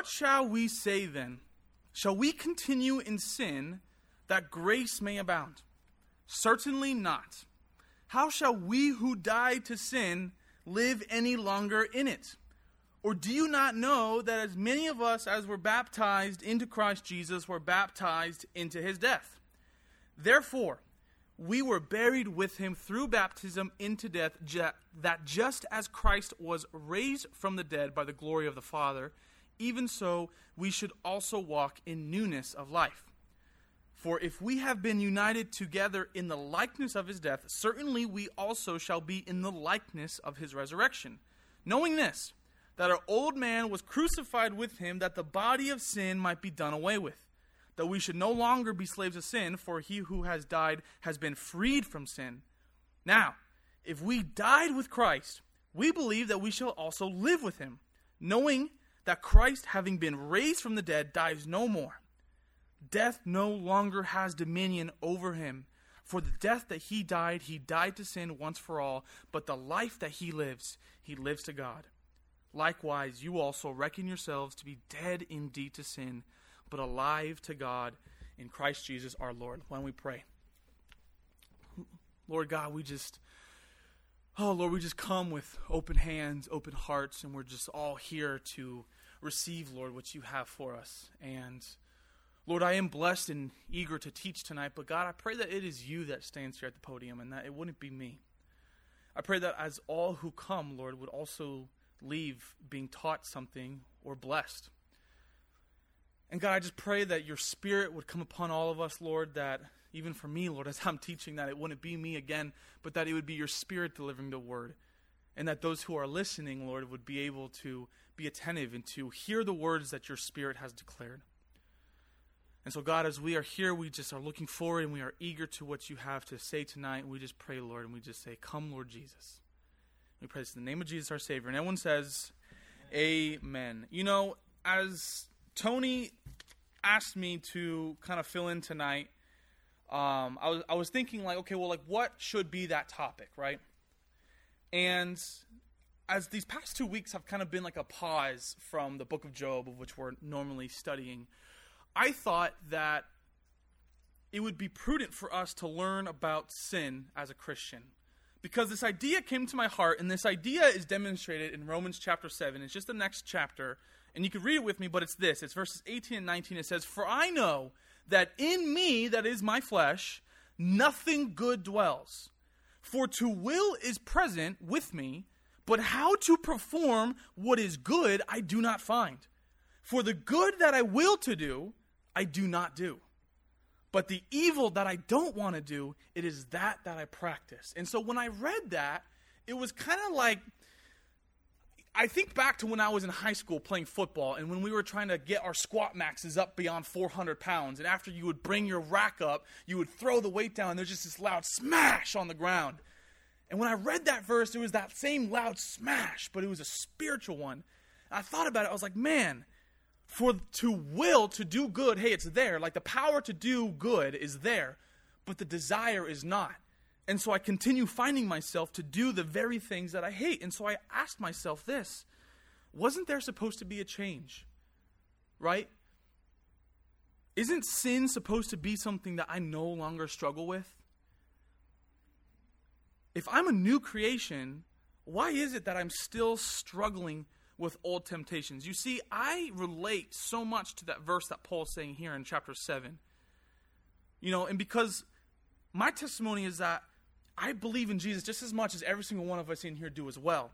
What shall we say then? Shall we continue in sin that grace may abound? Certainly not. How shall we who died to sin live any longer in it? Or do you not know that as many of us as were baptized into Christ Jesus were baptized into his death? Therefore, we were buried with him through baptism into death, that just as Christ was raised from the dead by the glory of the Father, even so we should also walk in newness of life. For if we have been united together in the likeness of his death, certainly we also shall be in the likeness of his resurrection. Knowing this, that our old man was crucified with him, that the body of sin might be done away with, that we should no longer be slaves of sin, for he who has died has been freed from sin. Now, if we died with Christ, we believe that we shall also live with him, knowing that Christ, having been raised from the dead, dies no more. Death no longer has dominion over him. For the death that he died, he died to sin once for all, but the life that he lives, he lives to God. Likewise, you also reckon yourselves to be dead indeed to sin, but alive to God in Christ Jesus our Lord. When we pray, Lord God, we just, oh Lord, we just come with open hands, open hearts, and we're just all here to receive, Lord, what you have for us. And Lord, I am blessed and eager to teach tonight, but God, I pray that it is you that stands here at the podium and that it wouldn't be me. I pray that as all who come, Lord, would also leave being taught something or blessed. And God, I just pray that your spirit would come upon all of us, Lord, that even for me, Lord, as I'm teaching, that it wouldn't be me again, but that it would be your spirit delivering the word. And that those who are listening, Lord, would be able to be attentive and to hear the words that your spirit has declared. And so, God, as we are here, we just are looking forward and we are eager to what you have to say tonight. And we just pray, Lord, and we just say, Come, Lord Jesus. We pray this in the name of Jesus, our Savior. And everyone says, Amen. Amen. You know, as Tony asked me to kind of fill in tonight, um, I was I was thinking like, okay, well, like what should be that topic, right? And as these past two weeks have kind of been like a pause from the book of Job, of which we're normally studying, I thought that it would be prudent for us to learn about sin as a Christian because this idea came to my heart, and this idea is demonstrated in Romans chapter 7. It's just the next chapter, and you can read it with me, but it's this it's verses 18 and 19. It says, For I know that in me, that is my flesh, nothing good dwells. For to will is present with me, but how to perform what is good I do not find. For the good that I will to do, I do not do. But the evil that I don't want to do, it is that that I practice. And so when I read that, it was kind of like I think back to when I was in high school playing football and when we were trying to get our squat maxes up beyond 400 pounds. And after you would bring your rack up, you would throw the weight down, and there's just this loud smash on the ground. And when I read that verse, it was that same loud smash, but it was a spiritual one. And I thought about it, I was like, man, for to will to do good, hey, it's there. Like the power to do good is there, but the desire is not. And so I continue finding myself to do the very things that I hate. And so I asked myself this wasn't there supposed to be a change? Right? Isn't sin supposed to be something that I no longer struggle with? If I'm a new creation, why is it that I'm still struggling with old temptations. You see, I relate so much to that verse that Paul's saying here in chapter 7. You know, and because my testimony is that I believe in Jesus just as much as every single one of us in here do as well.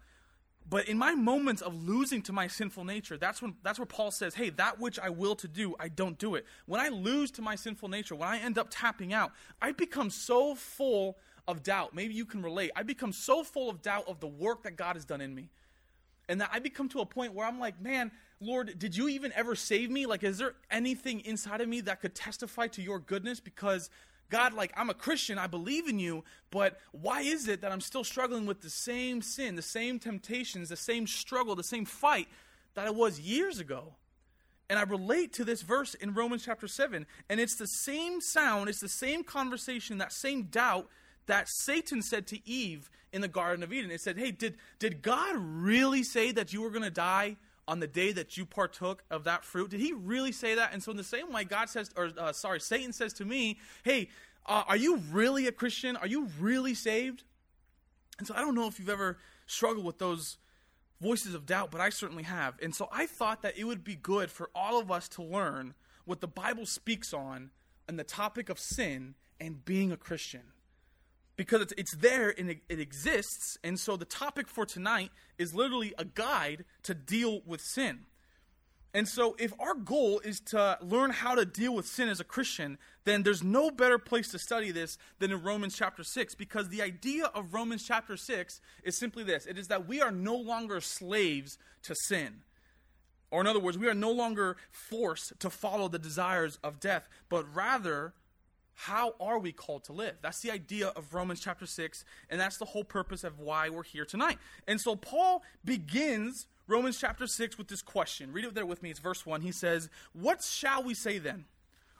But in my moments of losing to my sinful nature, that's when that's where Paul says, "Hey, that which I will to do, I don't do it." When I lose to my sinful nature, when I end up tapping out, I become so full of doubt. Maybe you can relate. I become so full of doubt of the work that God has done in me and that I become to a point where I'm like, man, Lord, did you even ever save me? Like, is there anything inside of me that could testify to your goodness? Because, God, like, I'm a Christian, I believe in you, but why is it that I'm still struggling with the same sin, the same temptations, the same struggle, the same fight that I was years ago? And I relate to this verse in Romans chapter 7, and it's the same sound, it's the same conversation, that same doubt that Satan said to Eve in the Garden of Eden. It said, Hey, did, did God really say that you were going to die on the day that you partook of that fruit? Did he really say that? And so, in the same way, God says, or uh, sorry, Satan says to me, Hey, uh, are you really a Christian? Are you really saved? And so, I don't know if you've ever struggled with those voices of doubt, but I certainly have. And so, I thought that it would be good for all of us to learn what the Bible speaks on on the topic of sin and being a Christian because it's, it's there and it, it, exists. And so the topic for tonight is literally a guide to deal with sin. And so, if our goal is to learn how to deal with sin as a Christian, then there's no better place to study this than in Romans chapter 6, because the idea of Romans chapter 6 is simply this it is that we are no longer slaves to sin. Or, in other words, we are no longer forced to follow the desires of death, but rather how are we called to live? That's the idea of Romans chapter 6, and that's the whole purpose of why we're here tonight. And so Paul begins Romans chapter 6 with this question. Read it there with me. It's verse 1. He says, What shall we say then?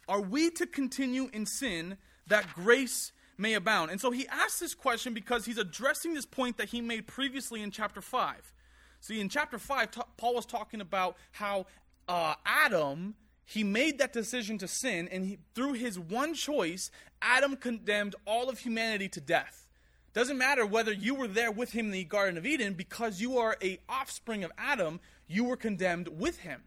Are we to continue in sin that grace may abound? And so he asks this question because he's addressing this point that he made previously in chapter 5. See, in chapter 5, Paul was talking about how uh, Adam he made that decision to sin, and he, through his one choice, Adam condemned all of humanity to death. Doesn't matter whether you were there with him in the Garden of Eden, because you are a offspring of Adam, you were condemned with him.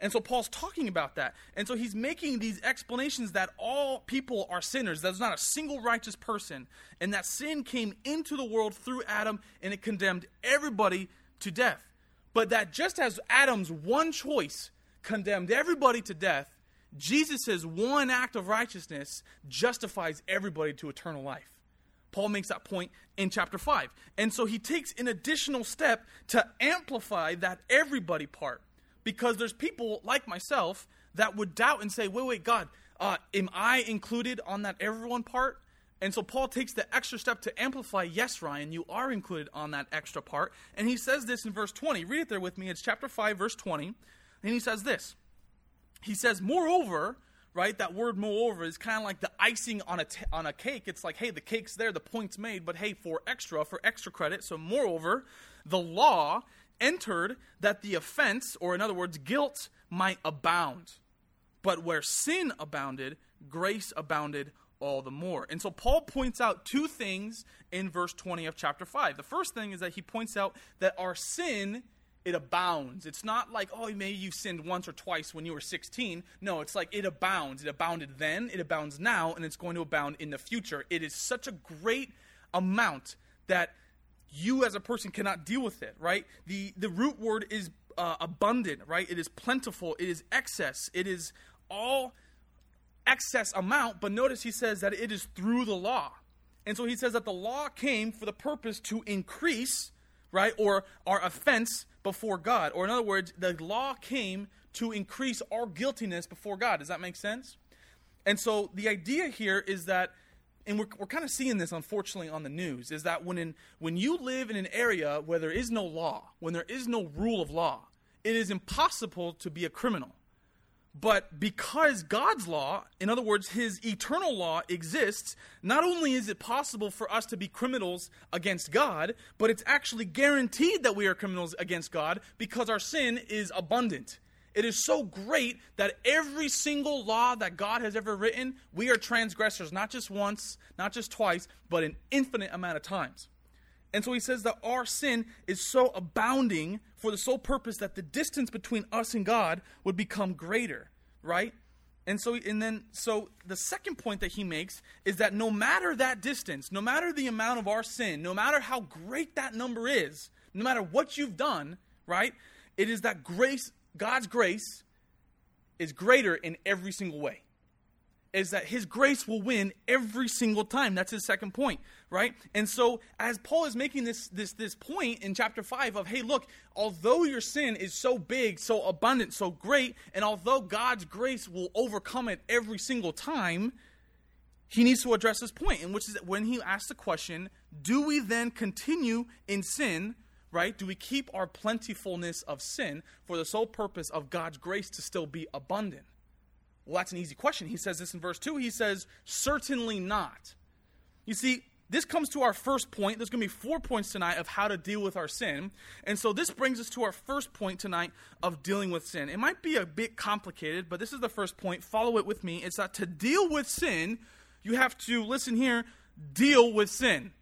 And so Paul's talking about that. And so he's making these explanations that all people are sinners. There's not a single righteous person. And that sin came into the world through Adam and it condemned everybody to death. But that just as Adam's one choice condemned everybody to death, Jesus' one act of righteousness justifies everybody to eternal life. Paul makes that point in chapter 5. And so he takes an additional step to amplify that everybody part. Because there's people like myself that would doubt and say, wait, wait, God, uh, am I included on that everyone part? And so Paul takes the extra step to amplify, yes, Ryan, you are included on that extra part. And he says this in verse 20. Read it there with me. It's chapter 5, verse 20. And he says this. He says, moreover, right? That word moreover is kind of like the icing on a, t- on a cake. It's like, hey, the cake's there, the point's made, but hey, for extra, for extra credit. So, moreover, the law entered that the offense, or in other words, guilt, might abound. But where sin abounded, grace abounded all the more. And so Paul points out two things in verse 20 of chapter 5. The first thing is that he points out that our sin it abounds. It's not like, oh, maybe you sinned once or twice when you were 16. No, it's like it abounds. It abounded then, it abounds now, and it's going to abound in the future. It is such a great amount that you as a person cannot deal with it, right? The, the root word is uh, abundant, right? It is plentiful, it is excess, it is all excess amount, but notice he says that it is through the law. And so he says that the law came for the purpose to increase, right, or our offense before God. Or, in other words, the law came to increase our guiltiness before God. Does that make sense? And so the idea here is that, and we're, we're kind of seeing this unfortunately on the news, is that when, in, when you live in an area where there is no law, when there is no rule of law, it is impossible to be a criminal. But because God's law, in other words, his eternal law exists, not only is it possible for us to be criminals against God, but it's actually guaranteed that we are criminals against God because our sin is abundant. It is so great that every single law that God has ever written, we are transgressors, not just once, not just twice, but an infinite amount of times. And so he says that our sin is so abounding for the sole purpose that the distance between us and God would become greater, right? And so and then so the second point that he makes is that no matter that distance, no matter the amount of our sin, no matter how great that number is, no matter what you've done, right? It is that grace, God's grace is greater in every single way is that his grace will win every single time. That's his second point, right? And so as Paul is making this this this point in chapter 5 of hey, look, although your sin is so big, so abundant, so great, and although God's grace will overcome it every single time, he needs to address this point, and which is when he asks the question, do we then continue in sin? Right? Do we keep our plentifulness of sin for the sole purpose of God's grace to still be abundant? Well, that's an easy question. He says this in verse 2. He says, Certainly not. You see, this comes to our first point. There's going to be four points tonight of how to deal with our sin. And so this brings us to our first point tonight of dealing with sin. It might be a bit complicated, but this is the first point. Follow it with me. It's that to deal with sin, you have to, listen here, deal with sin.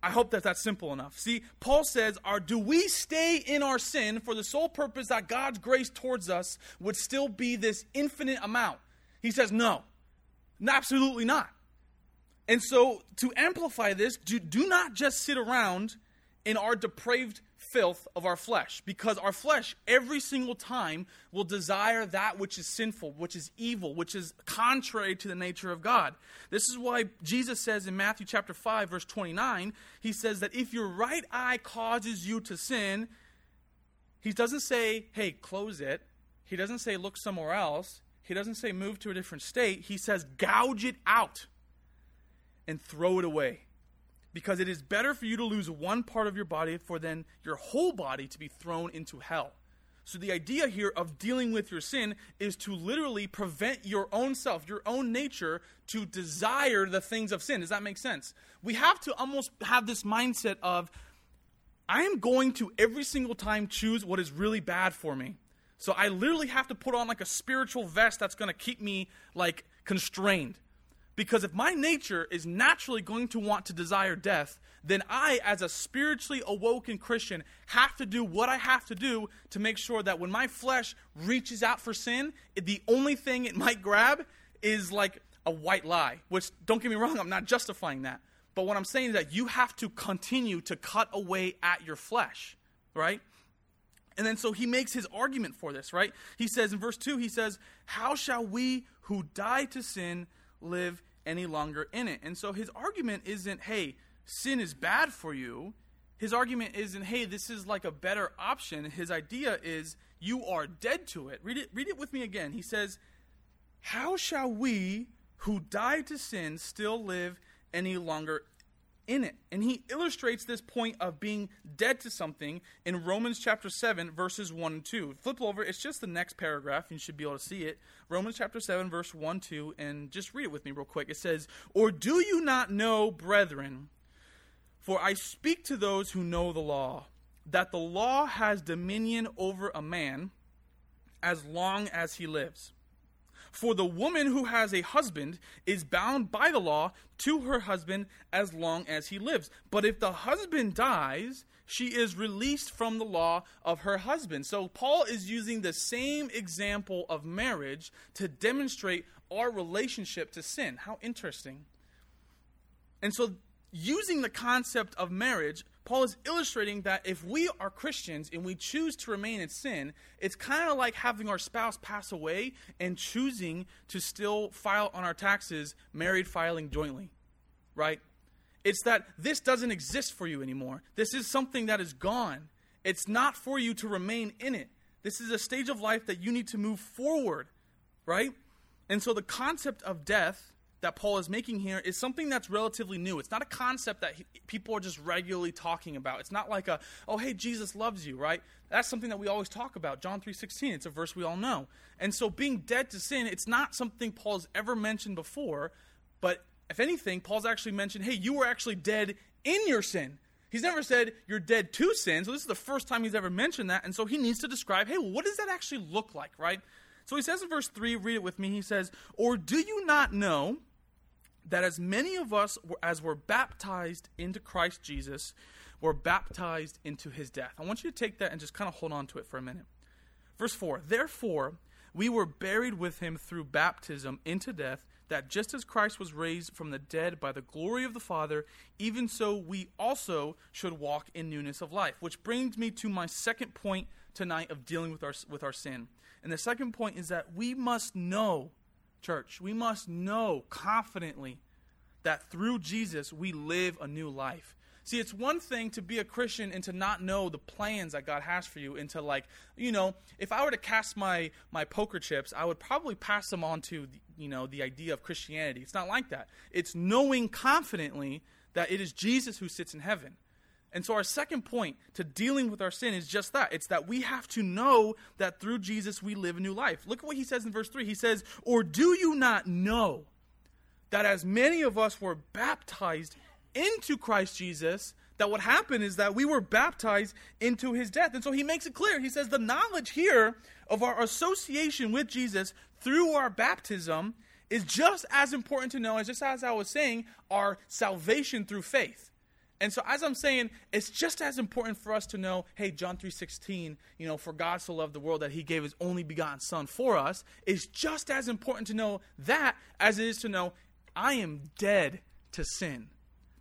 I hope that that's simple enough. See, Paul says, "Are do we stay in our sin for the sole purpose that God's grace towards us would still be this infinite amount?" He says, "No. Absolutely not." And so, to amplify this, do, do not just sit around in our depraved filth of our flesh, because our flesh, every single time, will desire that which is sinful, which is evil, which is contrary to the nature of God. This is why Jesus says in Matthew chapter 5, verse 29, he says that if your right eye causes you to sin, he doesn't say, hey, close it. He doesn't say, look somewhere else. He doesn't say, move to a different state. He says, gouge it out and throw it away. Because it is better for you to lose one part of your body for then your whole body to be thrown into hell. So, the idea here of dealing with your sin is to literally prevent your own self, your own nature, to desire the things of sin. Does that make sense? We have to almost have this mindset of, I am going to every single time choose what is really bad for me. So, I literally have to put on like a spiritual vest that's going to keep me like constrained. Because if my nature is naturally going to want to desire death, then I, as a spiritually awoken Christian, have to do what I have to do to make sure that when my flesh reaches out for sin, the only thing it might grab is like a white lie. Which, don't get me wrong, I'm not justifying that. But what I'm saying is that you have to continue to cut away at your flesh, right? And then so he makes his argument for this, right? He says in verse 2, he says, How shall we who die to sin live any longer in it. And so his argument isn't, hey, sin is bad for you. His argument isn't, hey, this is like a better option. His idea is, you are dead to it. Read it, read it with me again. He says, How shall we who died to sin still live any longer in it. And he illustrates this point of being dead to something in Romans chapter 7, verses 1 and 2. Flip over, it's just the next paragraph. You should be able to see it. Romans chapter 7, verse 1, 2, and just read it with me real quick. It says, Or do you not know, brethren, for I speak to those who know the law, that the law has dominion over a man as long as he lives. For the woman who has a husband is bound by the law to her husband as long as he lives. But if the husband dies, she is released from the law of her husband. So Paul is using the same example of marriage to demonstrate our relationship to sin. How interesting. And so, using the concept of marriage, Paul is illustrating that if we are Christians and we choose to remain in sin, it's kind of like having our spouse pass away and choosing to still file on our taxes married filing jointly, right? It's that this doesn't exist for you anymore. This is something that is gone. It's not for you to remain in it. This is a stage of life that you need to move forward, right? And so the concept of death that Paul is making here is something that's relatively new. It's not a concept that he, people are just regularly talking about. It's not like a, oh, hey, Jesus loves you, right? That's something that we always talk about. John 3.16, it's a verse we all know. And so being dead to sin, it's not something Paul's ever mentioned before, but if anything, Paul's actually mentioned, hey, you were actually dead in your sin. He's never said you're dead to sin, so this is the first time he's ever mentioned that, and so he needs to describe, hey, what does that actually look like, right? So he says in verse 3, read it with me, he says, Or do you not know that as many of us as were baptized into Christ Jesus were baptized into his death. I want you to take that and just kind of hold on to it for a minute. Verse 4 Therefore, we were buried with him through baptism into death, that just as Christ was raised from the dead by the glory of the Father, even so we also should walk in newness of life. Which brings me to my second point tonight of dealing with our, with our sin. And the second point is that we must know Church, we must know confidently that through Jesus we live a new life. See, it's one thing to be a Christian and to not know the plans that God has for you, and to like, you know, if I were to cast my my poker chips, I would probably pass them on to, you know, the idea of Christianity. It's not like that. It's knowing confidently that it is Jesus who sits in heaven. And so, our second point to dealing with our sin is just that it's that we have to know that through Jesus we live a new life. Look at what he says in verse 3. He says, Or do you not know that as many of us were baptized into Christ Jesus, that what happened is that we were baptized into his death. And so he makes it clear. He says the knowledge here of our association with Jesus through our baptism is just as important to know as just as I was saying, our salvation through faith. And so as I'm saying, it's just as important for us to know, hey, John 3:16, you know, for God so loved the world that he gave his only begotten son for us, is just as important to know that as it is to know I am dead to sin.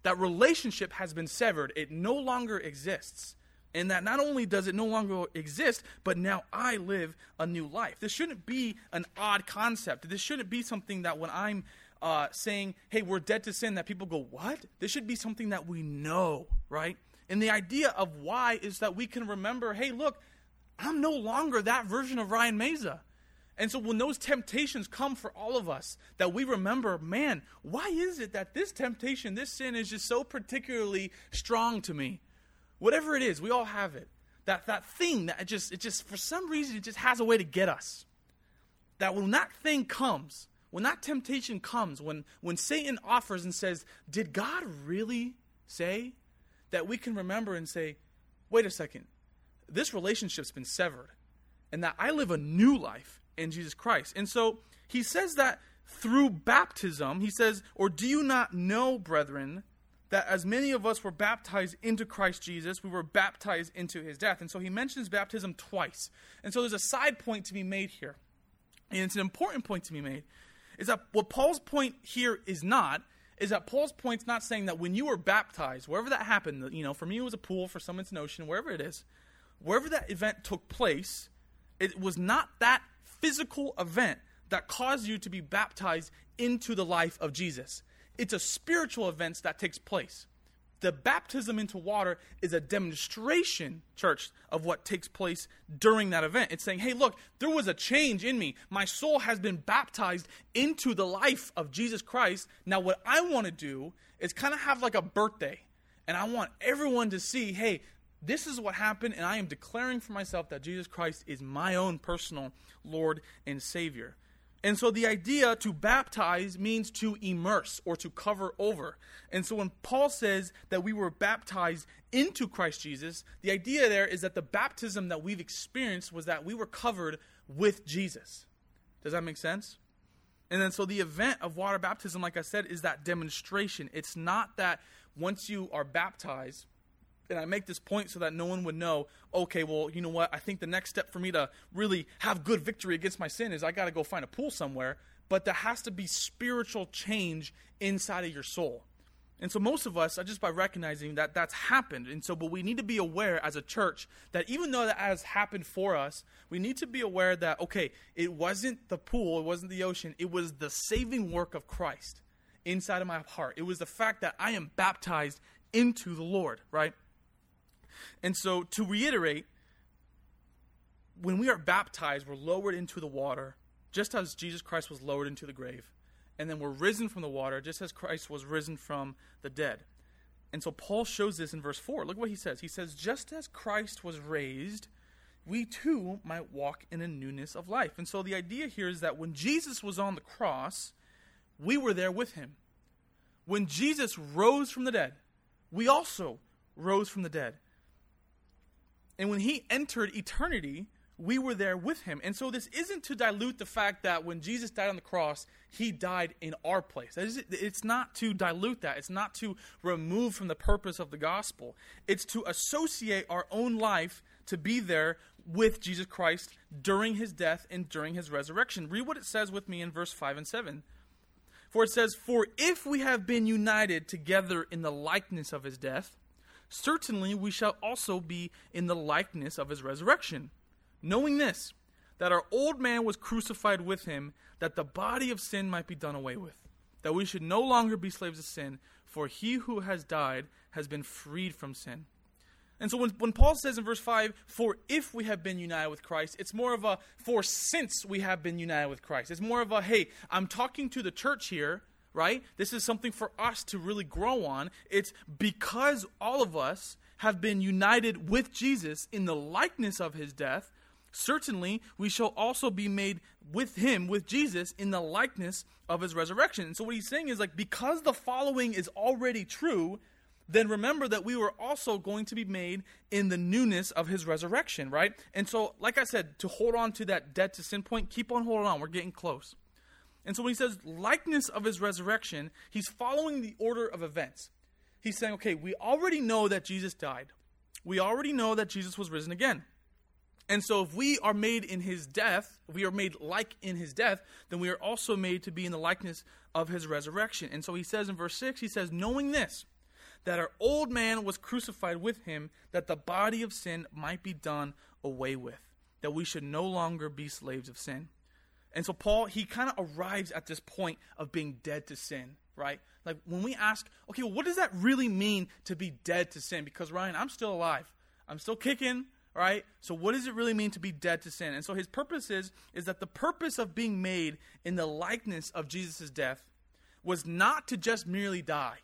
That relationship has been severed. It no longer exists. And that not only does it no longer exist, but now I live a new life. This shouldn't be an odd concept. This shouldn't be something that when I'm uh, saying, hey, we're dead to sin, that people go, what? This should be something that we know, right? And the idea of why is that we can remember, hey, look, I'm no longer that version of Ryan Meza. And so when those temptations come for all of us, that we remember, man, why is it that this temptation, this sin is just so particularly strong to me? Whatever it is, we all have it. That that thing that it just it just for some reason it just has a way to get us. That when that thing comes, when that temptation comes, when when Satan offers and says, "Did God really say?" that we can remember and say, "Wait a second. This relationship's been severed." And that I live a new life in Jesus Christ. And so he says that through baptism, he says, Or do you not know, brethren, that as many of us were baptized into Christ Jesus, we were baptized into his death? And so he mentions baptism twice. And so there's a side point to be made here. And it's an important point to be made. Is that what Paul's point here is not, is that Paul's point's not saying that when you were baptized, wherever that happened, you know, for me it was a pool, for some it's an ocean, wherever it is, wherever that event took place, it was not that physical event that caused you to be baptized into the life of Jesus. It's a spiritual event that takes place. The baptism into water is a demonstration, church, of what takes place during that event. It's saying, hey, look, there was a change in me. My soul has been baptized into the life of Jesus Christ. Now, what I want to do is kind of have like a birthday. And I want everyone to see, hey, this is what happened, and I am declaring for myself that Jesus Christ is my own personal Lord and Savior. And so the idea to baptize means to immerse or to cover over. And so when Paul says that we were baptized into Christ Jesus, the idea there is that the baptism that we've experienced was that we were covered with Jesus. Does that make sense? And then so the event of water baptism, like I said, is that demonstration. It's not that once you are baptized, and I make this point so that no one would know, okay, well, you know what? I think the next step for me to really have good victory against my sin is I got to go find a pool somewhere. But there has to be spiritual change inside of your soul. And so most of us are just by recognizing that that's happened. And so, but we need to be aware as a church that even though that has happened for us, we need to be aware that, okay, it wasn't the pool, it wasn't the ocean, it was the saving work of Christ inside of my heart. It was the fact that I am baptized into the Lord, right? And so, to reiterate, when we are baptized, we're lowered into the water, just as Jesus Christ was lowered into the grave. And then we're risen from the water, just as Christ was risen from the dead. And so, Paul shows this in verse 4. Look what he says. He says, Just as Christ was raised, we too might walk in a newness of life. And so, the idea here is that when Jesus was on the cross, we were there with him. When Jesus rose from the dead, we also rose from the dead. And when he entered eternity, we were there with him. And so this isn't to dilute the fact that when Jesus died on the cross, he died in our place. It's not to dilute that. It's not to remove from the purpose of the gospel. It's to associate our own life to be there with Jesus Christ during his death and during his resurrection. Read what it says with me in verse 5 and 7. For it says, For if we have been united together in the likeness of his death, certainly we shall also be in the likeness of his resurrection. Knowing this, that our old man was crucified with him, that the body of sin might be done away with, that we should no longer be slaves of sin, for he who has died has been freed from sin. And so when, when Paul says in verse 5, for if we have been united with Christ, it's more of a for since we have been united with Christ. It's more of a hey, I'm talking to the church here right? This is something for us to really grow on. It's because all of us have been united with Jesus in the likeness of his death certainly we shall also be made with him, with Jesus, in the likeness of his resurrection. And so what he's saying is like, because the following is already true, then remember that we were also going to be made in the newness of his resurrection, right? And so, like I said, to hold on to that dead to sin point, keep on holding on. We're getting close. And so when he says likeness of his resurrection, he's following the order of events. He's saying, okay, we already know that Jesus died. We already know that Jesus was risen again. And so, if we are made in his death, we are made like in his death, then we are also made to be in the likeness of his resurrection. And so, he says in verse 6, he says, Knowing this, that our old man was crucified with him, that the body of sin might be done away with, that we should no longer be slaves of sin. And so, Paul, he kind of arrives at this point of being dead to sin, right? Like when we ask, okay, well, what does that really mean to be dead to sin? Because, Ryan, I'm still alive, I'm still kicking right? So what does it really mean to be dead to sin? And so his purpose is is that the purpose of being made in the likeness of Jesus' death was not to just merely die,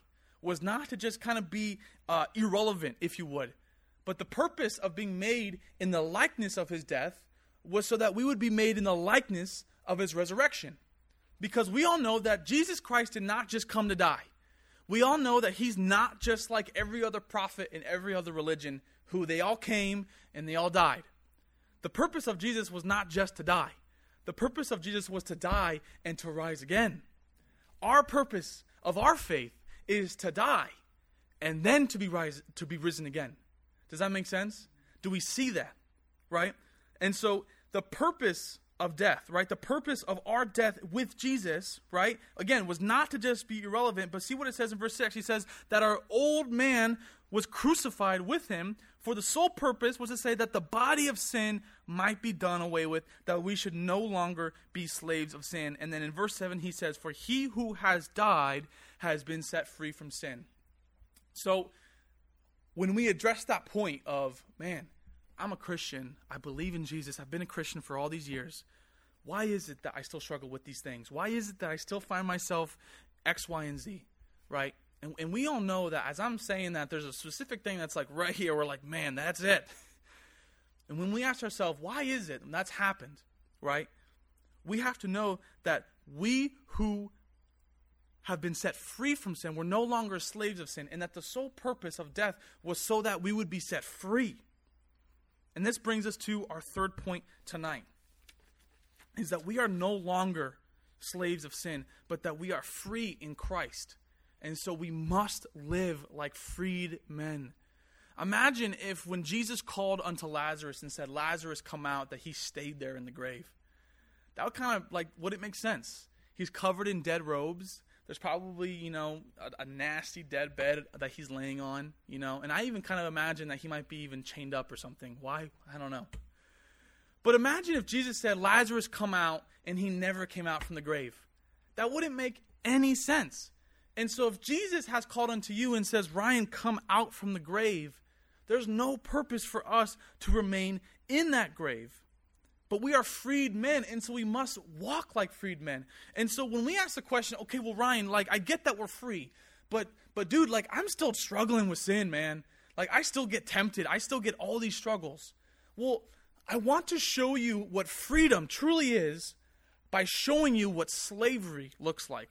was not to just kind of be uh, irrelevant, if you would, but the purpose of being made in the likeness of his death was so that we would be made in the likeness of his resurrection. Because we all know that Jesus Christ did not just come to die. We all know that he's not just like every other prophet in every other religion who they all came and they all died. The purpose of Jesus was not just to die, the purpose of Jesus was to die and to rise again. Our purpose of our faith is to die and then to be rise, to be risen again. Does that make sense? Do we see that? Right? And so the purpose of death, right? The purpose of our death with Jesus, right? Again, was not to just be irrelevant, but see what it says in verse 6. He says that our old man was crucified with him for the sole purpose was to say that the body of sin might be done away with, that we should no longer be slaves of sin. And then in verse 7, he says, For he who has died has been set free from sin. So when we address that point of, man, I'm a Christian, I believe in Jesus, I've been a Christian for all these years. Why is it that I still struggle with these things? Why is it that I still find myself X, Y, and Z? Right? And, and we all know that as I'm saying that, there's a specific thing that's like right here. We're like, man, that's it. And when we ask ourselves, why is it? And that's happened, right? We have to know that we who have been set free from sin, we're no longer slaves of sin, and that the sole purpose of death was so that we would be set free. And this brings us to our third point tonight is that we are no longer slaves of sin, but that we are free in Christ. And so we must live like freed men. Imagine if when Jesus called unto Lazarus and said, Lazarus, come out, that he stayed there in the grave. That would kind of like, would it make sense? He's covered in dead robes. There's probably, you know, a, a, nasty dead bed that he's laying on, you know. And I even kind of imagine that he might be even chained up or something. Why? I don't know. But imagine if Jesus said, Lazarus, come out, and he never came out from the grave. That wouldn't make any sense. And so if Jesus has called unto you and says, Ryan, come out from the grave, there's no purpose for us to remain in that grave. But we are freed men, and so we must walk like freed men. And so when we ask the question, okay, well, Ryan, like I get that we're free, but but dude, like I'm still struggling with sin, man. Like I still get tempted. I still get all these struggles. Well, I want to show you what freedom truly is by showing you what slavery looks like.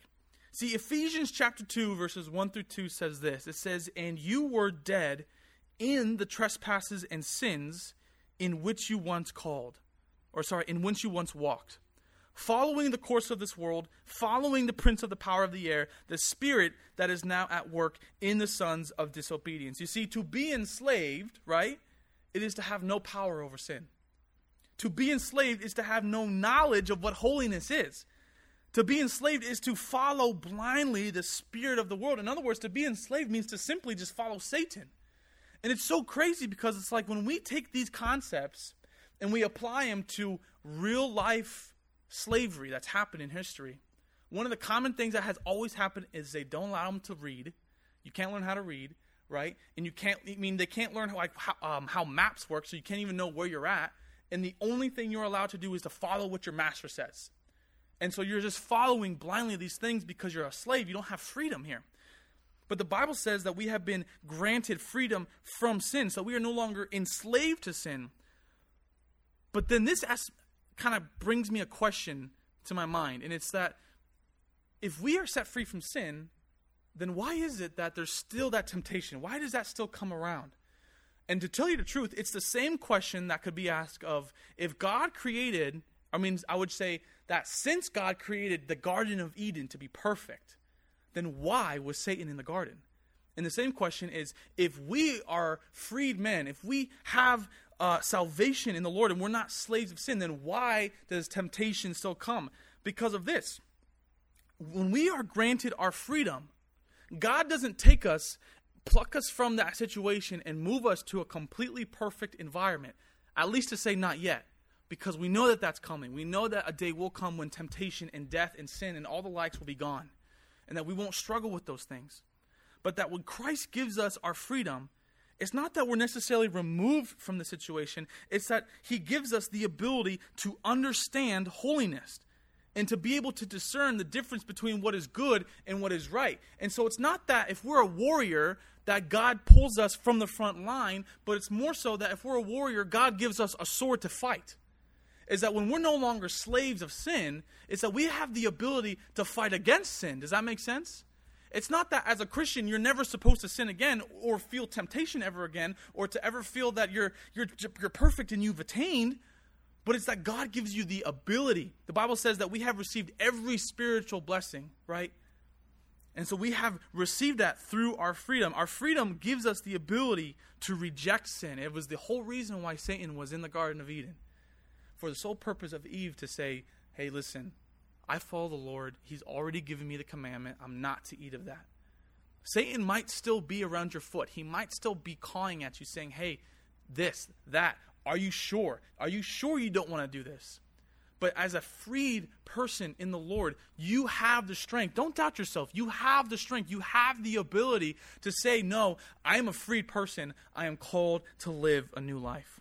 See, Ephesians chapter 2, verses 1 through 2 says this It says, And you were dead in the trespasses and sins in which you once called, or sorry, in which you once walked, following the course of this world, following the prince of the power of the air, the spirit that is now at work in the sons of disobedience. You see, to be enslaved, right, it is to have no power over sin. To be enslaved is to have no knowledge of what holiness is. To be enslaved is to follow blindly the spirit of the world. In other words, to be enslaved means to simply just follow Satan. And it's so crazy because it's like when we take these concepts and we apply them to real life slavery that's happened in history, one of the common things that has always happened is they don't allow them to read. You can't learn how to read, right? And you can't, I mean, they can't learn how, like, how, um, how maps work, so you can't even know where you're at. And the only thing you're allowed to do is to follow what your master says. And so you're just following blindly these things because you're a slave. You don't have freedom here. But the Bible says that we have been granted freedom from sin, so we are no longer enslaved to sin. But then this kind of brings me a question to my mind, and it's that if we are set free from sin, then why is it that there's still that temptation? Why does that still come around? And to tell you the truth, it's the same question that could be asked of if God created, I mean, I would say that since God created the Garden of Eden to be perfect, then why was Satan in the garden? And the same question is if we are freed men, if we have uh, salvation in the Lord and we're not slaves of sin, then why does temptation still come? Because of this. When we are granted our freedom, God doesn't take us, pluck us from that situation, and move us to a completely perfect environment. At least to say, not yet. Because we know that that's coming. We know that a day will come when temptation and death and sin and all the likes will be gone. And that we won't struggle with those things. But that when Christ gives us our freedom, it's not that we're necessarily removed from the situation, it's that He gives us the ability to understand holiness and to be able to discern the difference between what is good and what is right. And so it's not that if we're a warrior, that God pulls us from the front line, but it's more so that if we're a warrior, God gives us a sword to fight. Is that when we're no longer slaves of sin, it's that we have the ability to fight against sin. Does that make sense? It's not that as a Christian you're never supposed to sin again or feel temptation ever again or to ever feel that you're you're you're perfect and you've attained but it's that God gives you the ability. The Bible says that we have received every spiritual blessing, right? And so we have received that through our freedom. Our freedom gives us the ability to reject sin. It was the whole reason why Satan was in the Garden of Eden. For the sole purpose of Eve to say, hey, listen, I follow the Lord. He's already given me the commandment. I'm not to eat of that. Satan might still be around your foot. He might still be calling at you, saying, hey, this, that. Are you sure? Are you sure you don't want to do this? But as a freed person in the Lord, you have the strength. Don't doubt yourself. You have the strength. You have the ability to say, No, I am a freed person. I am called to live a new life.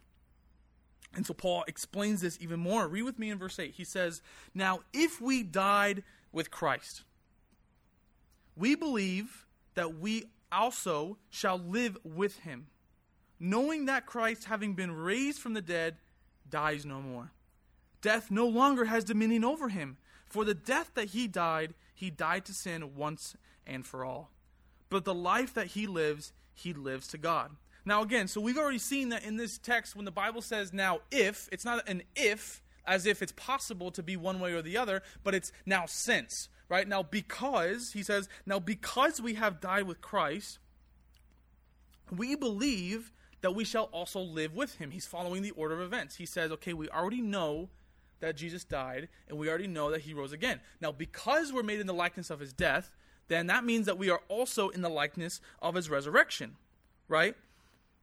And so Paul explains this even more. Read with me in verse 8. He says, Now, if we died with Christ, we believe that we also shall live with him knowing that Christ, having been raised from the dead, dies no more. Death no longer has dominion over him. For the death that he died, he died to sin once and for all. But the life that he lives, he lives to God. Now, again, so we've already seen that in this text, when the Bible says now if, it's not an if as if it's possible to be one way or the other, but it's now since, right? Now, because, he says, now because we have died with Christ, we believe that we shall also live with him. He's following the order of events. He says, okay, we already know that Jesus died, and we already know that he rose again. Now, because we're made in the likeness of his death, then that means that we are also in the likeness of his resurrection, right?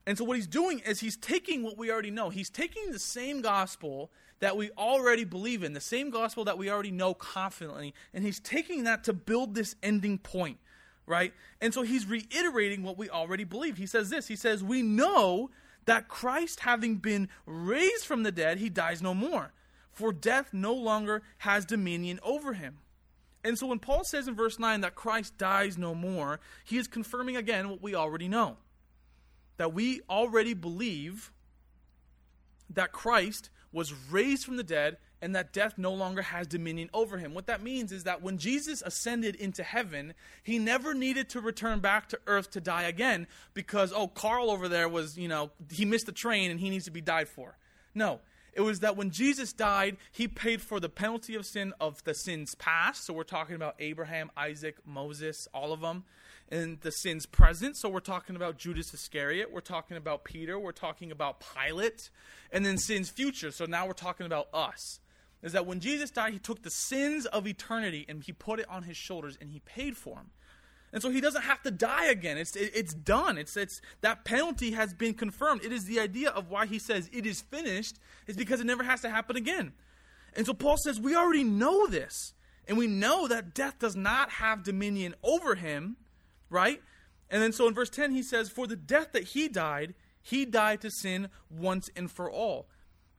And so, what he's doing is he's taking what we already know. He's taking the same gospel that we already believe in, the same gospel that we already know confidently, and he's taking that to build this ending point right? And so he's reiterating what we already believe. He says this He says, We know that Christ, having been raised from the dead, he dies no more, for death no longer has dominion over him. And so when Paul says in verse 9 that Christ dies no more, he is confirming again what we already know. That we already believe that Christ was raised from the dead and that death no longer has dominion over him. What that means is that when Jesus ascended into heaven, he never needed to return back to earth to die again because, oh, Carl over there was, you know, he missed the train and he needs to be died for. No. It was that when Jesus died, he paid for the penalty of sin of the sins past. So we're talking about Abraham, Isaac, Moses, all of them. And the sins present. So we're talking about Judas Iscariot. We're talking about Peter. We're talking about Pilate. And then sins future. So now we're talking about us is that when Jesus died, he took the sins of eternity and he put it on his shoulders and he paid for them. And so he doesn't have to die again. It's, it, it's done. It's, it's, that penalty has been confirmed. It is the idea of why he says it is finished, is because it never has to happen again. And so Paul says, we already know this. And we know that death does not have dominion over him, right? And then so in verse 10, he says, For the death that he died, he died to sin once and for all.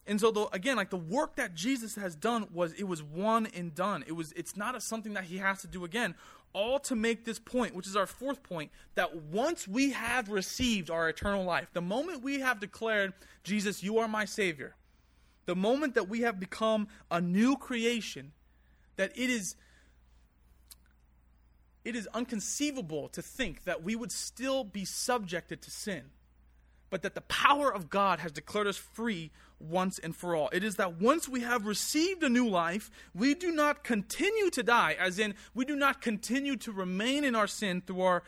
And so, the, again, like the work that Jesus has done was it was one and done. It was it's not a, something that he has to do again. All to make this point, which is our fourth point, that once we have received our eternal life, the moment we have declared, Jesus, you are my Savior, the moment that we have become a new creation, that it is it is unconceivable to think that we would still be subjected to sin, but that the power of God has declared us free once and for all. It is that once we have received a new life, we do not continue to die, as in, we do not continue to remain in our sin through our,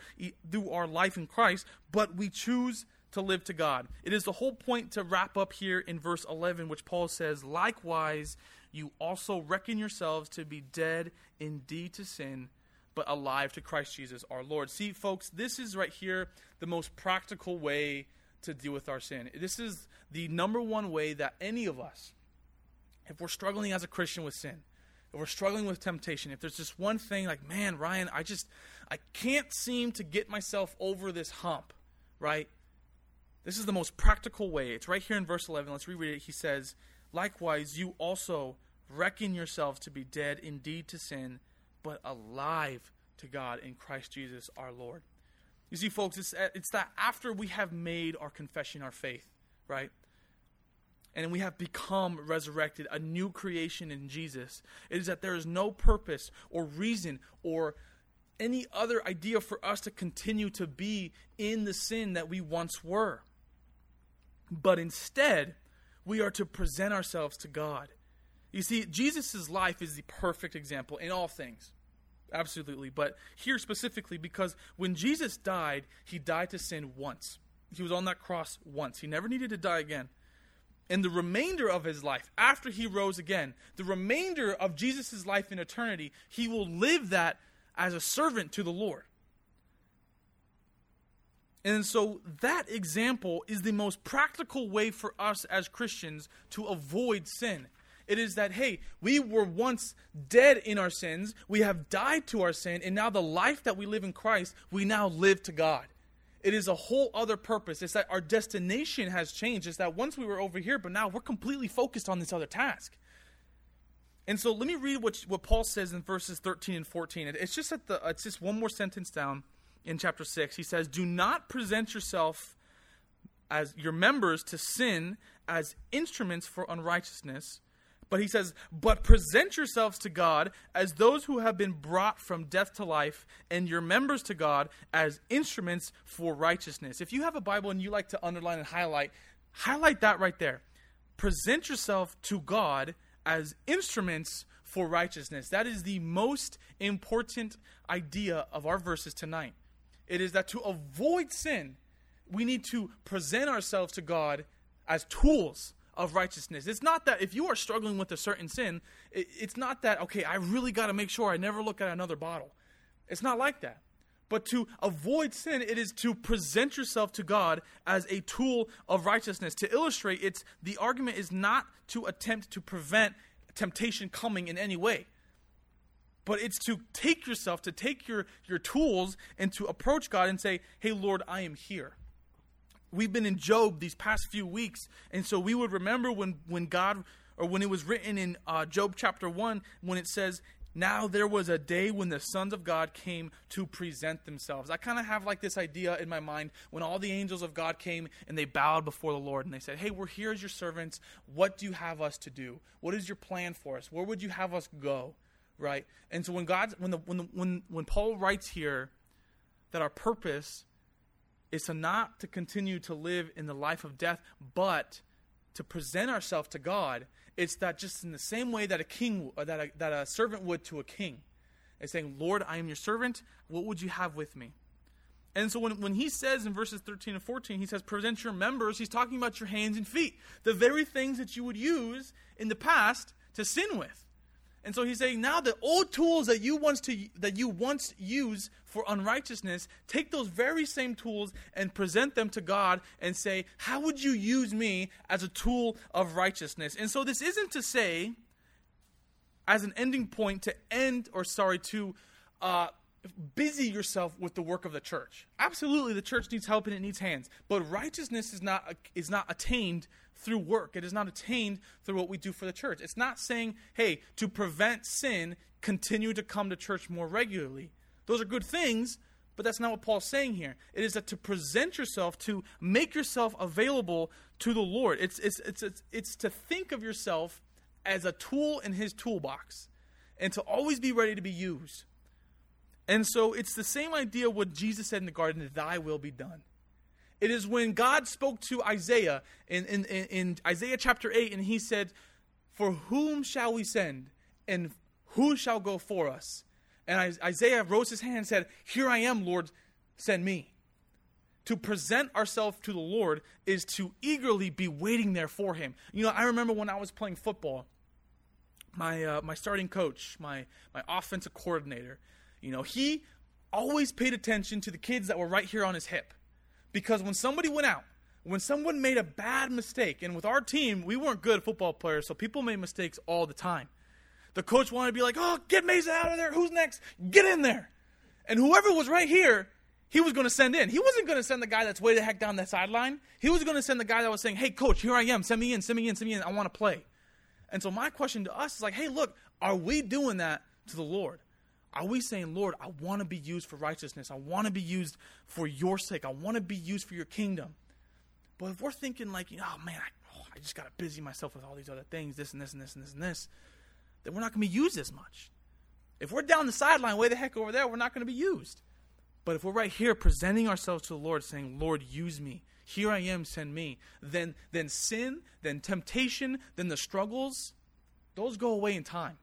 through our life in Christ, but we choose to live to God. It is the whole point to wrap up here in verse 11, which Paul says, Likewise, you also reckon yourselves to be dead indeed to sin but alive to Christ Jesus our Lord. See, folks, this is right here the most practical way to deal with our sin. This is the number one way that any of us, if we're struggling as a Christian with sin, if we're struggling with temptation, if there's just one thing like, man, Ryan, I just, I can't seem to get myself over this hump, right? This is the most practical way. It's right here in verse 11. Let's reread it. He says, Likewise, you also reckon yourselves to be dead indeed to sin but alive to God in Christ Jesus our Lord. You see, folks, it's, uh, it's that after we have made our confession our faith, right? And we have become resurrected, a new creation in Jesus, it is that there is no purpose or reason or any other idea for us to continue to be in the sin that we once were. But instead, we are to present ourselves to God you see, Jesus' life is the perfect example in all things. Absolutely. But here specifically, because when Jesus died, he died to sin once. He was on that cross once. He never needed to die again. And the remainder of his life, after he rose again, the remainder of Jesus' life in eternity, he will live that as a servant to the Lord. And so that example is the most practical way for us as Christians to avoid sin. It is that, hey, we were once dead in our sins, we have died to our sin, and now the life that we live in Christ, we now live to God. It is a whole other purpose. It's that our destination has changed. It's that once we were over here, but now we're completely focused on this other task. And so let me read what, what Paul says in verses 13 and 14. It's just at the it's just one more sentence down in chapter 6. He says, "Do not present yourself as your members to sin as instruments for unrighteousness, but he says, But present yourselves to God as those who have been brought from death to life, and your members to God as instruments for righteousness. If you have a Bible and you like to underline and highlight, highlight that right there. Present yourself to God as instruments for righteousness. That is the most important idea of our verses tonight. It is that to avoid sin, we need to present ourselves to God as tools of righteousness. It's not that if you are struggling with a certain sin, it's not that, okay, I really got to make sure I never look at another bottle. It's not like that. But to avoid sin, it is to present yourself to God as a tool of righteousness. To illustrate, it's the argument is not to attempt to prevent temptation coming in any way. But it's to take yourself, to take your, your tools, and to approach God and say, Hey, Lord, I am here we've been in Job these past few weeks, and so we would remember when when God or when it was written in uh, Job chapter one when it says. Now there was a day when the sons of God came to present themselves. I kind of have like this idea in my mind when all the angels of God came and they bowed before the Lord and they said, Hey, we're here as your servants. What do you have us to do? What is your plan for us? Where would you have us go? Right? And so when God when the when the, when when Paul writes here that our purpose is to not to continue to live in the life of death, but to present ourselves to God. It's that just in the same way that a king, uh, that a, that a servant would to a king, is saying, "Lord, I am your servant. What would you have with me?" And so when, when he says in verses 13 and 14, he says, present your members, he's talking about your hands and feet, the very things that you would use in the past to sin with. And so he's saying now the old tools that you once to that you once used for unrighteousness, take those very same tools and present them to God and say, "How would you use me as a tool of righteousness?" And so this isn't to say as an ending point to end or sorry to uh, busy yourself with the work of the church. Absolutely, the church needs help and it needs hands, but righteousness is not is not attained through work. It is not attained through what we do for the church. It's not saying, hey, to prevent sin, continue to come to church more regularly. Those are good things, But that's not what Paul's saying here. It is that to present yourself, to make yourself available to the Lord. It's, it's, it's, it's, it's to think of yourself as a tool in his toolbox and to always be ready to be used. And so it's the same idea what Jesus said in the garden, thy will be done. It is when God spoke to Isaiah in, in, in, Isaiah chapter 8, and he said, For whom shall we send? And who shall go for us? And Isaiah rose his hand and said, Here I am, Lord, send me. To present ourselves to the Lord is to eagerly be waiting there for him. You know, I remember when I was playing football, my uh, my starting coach, my my offensive coordinator, you know, he always paid attention to the kids that were right here on his hip. Because when somebody went out, when someone made a bad mistake, and with our team, we weren't good football players, so people made mistakes all the time. The coach wanted to be like, oh, get Mesa out of there. Who's next? Get in there. And whoever was right here, he was going to send in. He wasn't going to send the guy that's way the heck down that sideline. He was going to send the guy that was saying, hey, coach, here I am. Send me in, send me in, send me in. I want to play. And so my question to us is like, hey, look, are we doing that to the Lord? Are we saying, Lord, I want to be used for righteousness. I want to be used for your sake. I want to be used for your kingdom. But if we're thinking like, you know, oh man, I, oh, I just got to busy myself with all these other things, this and this and this and this and this, then we're not going to be used as much. If we're down the sideline, way the heck over there, we're not going to be used. But if we're right here presenting ourselves to the Lord, saying, Lord, use me. Here I am, send me. Then, then sin, then temptation, then the struggles, those go away in time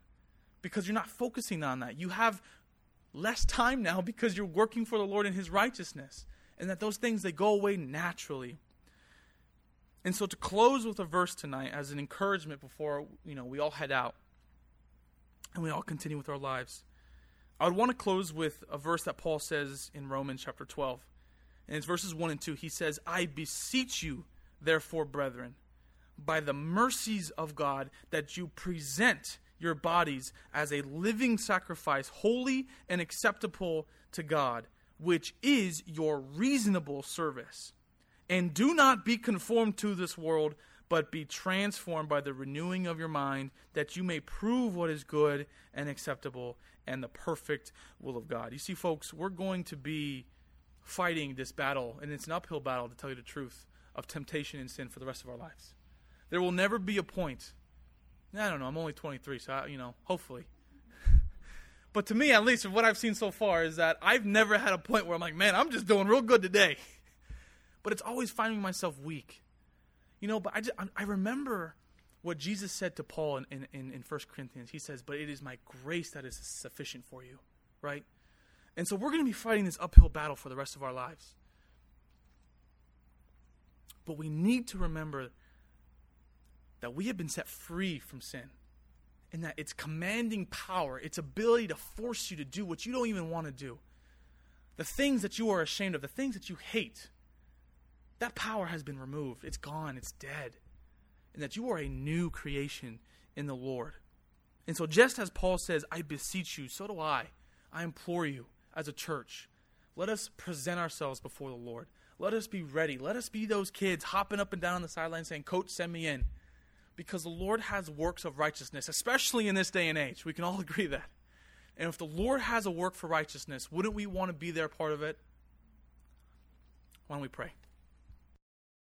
because you're not focusing on that. You have less time now because you're working for the Lord in His righteousness. And that those things, they go away naturally. And so to close with a verse tonight as an encouragement before, you know, we all head out and we all continue with our lives. I would want to close with a verse that Paul says in Romans chapter 12. And it's verses 1 and 2. He says, I beseech you, therefore, brethren, by the mercies of God, that you present your bodies as a living sacrifice, holy and acceptable to God, which is your reasonable service. And do not be conformed to this world, but be transformed by the renewing of your mind, that you may prove what is good and acceptable and the perfect will of God. You see, folks, we're going to be fighting this battle, and it's an uphill battle, to tell you the truth, of temptation and sin for the rest of our lives. There will never be a point. I don't know. I'm only 23, so I, you know, hopefully. but to me, at least, of what I've seen so far, is that I've never had a point where I'm like, man, I'm just doing real good today. but it's always finding myself weak you know, but I, just, I remember what Jesus said to Paul in, in, in, in 1 Corinthians. He says, But it is my grace that is sufficient for you, right? And so we're going to be fighting this uphill battle for the rest of our lives. But we need to remember that we have been set free from sin and that its commanding power, its ability to force you to do what you don't even want to do, the things that you are ashamed of, the things that you hate, that power has been removed. It's gone. It's dead. And that you are a new creation in the Lord. And so, just as Paul says, I beseech you, so do I. I implore you as a church. Let us present ourselves before the Lord. Let us be ready. Let us be those kids hopping up and down on the sideline saying, Coach, send me in. Because the Lord has works of righteousness, especially in this day and age. We can all agree that. And if the Lord has a work for righteousness, wouldn't we want to be there part of it? Why don't we pray?